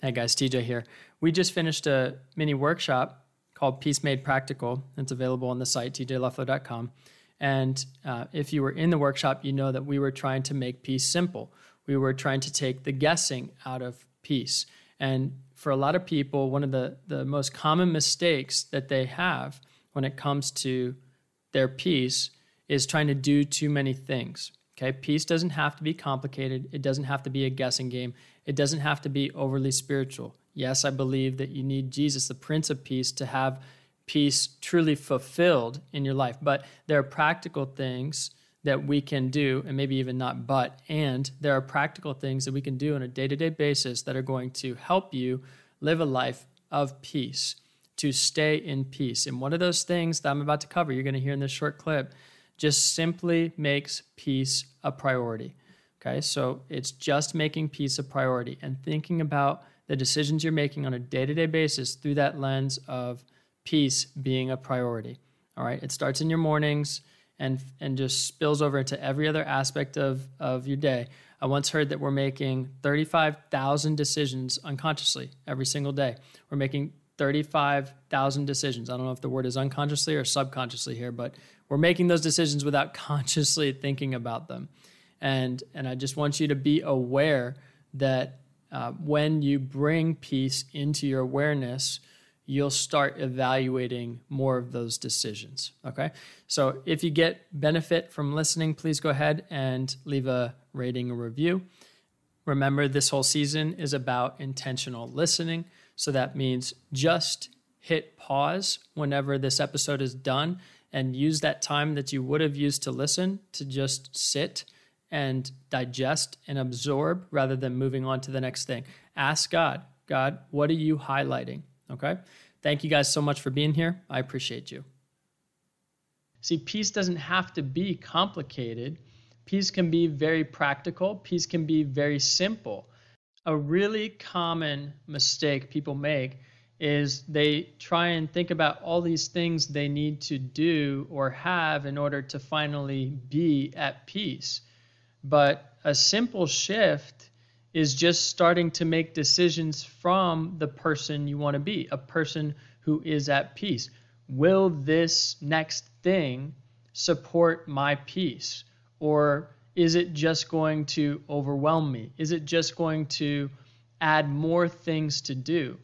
Hey guys, TJ here. We just finished a mini workshop called Peace Made Practical. It's available on the site, tjleffler.com. And uh, if you were in the workshop, you know that we were trying to make peace simple. We were trying to take the guessing out of peace. And for a lot of people, one of the, the most common mistakes that they have when it comes to their peace is trying to do too many things. Okay, peace doesn't have to be complicated. It doesn't have to be a guessing game. It doesn't have to be overly spiritual. Yes, I believe that you need Jesus, the Prince of Peace, to have peace truly fulfilled in your life. But there are practical things that we can do, and maybe even not but, and there are practical things that we can do on a day to day basis that are going to help you live a life of peace, to stay in peace. And one of those things that I'm about to cover, you're going to hear in this short clip, just simply makes peace a priority. Okay, so it's just making peace a priority and thinking about the decisions you're making on a day to day basis through that lens of peace being a priority. All right, it starts in your mornings and, and just spills over into every other aspect of, of your day. I once heard that we're making 35,000 decisions unconsciously every single day. We're making 35,000 decisions. I don't know if the word is unconsciously or subconsciously here, but we're making those decisions without consciously thinking about them. And, and I just want you to be aware that uh, when you bring peace into your awareness, you'll start evaluating more of those decisions. Okay. So if you get benefit from listening, please go ahead and leave a rating or review. Remember, this whole season is about intentional listening. So that means just hit pause whenever this episode is done and use that time that you would have used to listen to just sit and digest and absorb rather than moving on to the next thing. Ask God, God, what are you highlighting? Okay. Thank you guys so much for being here. I appreciate you. See, peace doesn't have to be complicated. Peace can be very practical, peace can be very simple. A really common mistake people make is they try and think about all these things they need to do or have in order to finally be at peace. But a simple shift is just starting to make decisions from the person you want to be, a person who is at peace. Will this next thing support my peace? Or is it just going to overwhelm me? Is it just going to add more things to do?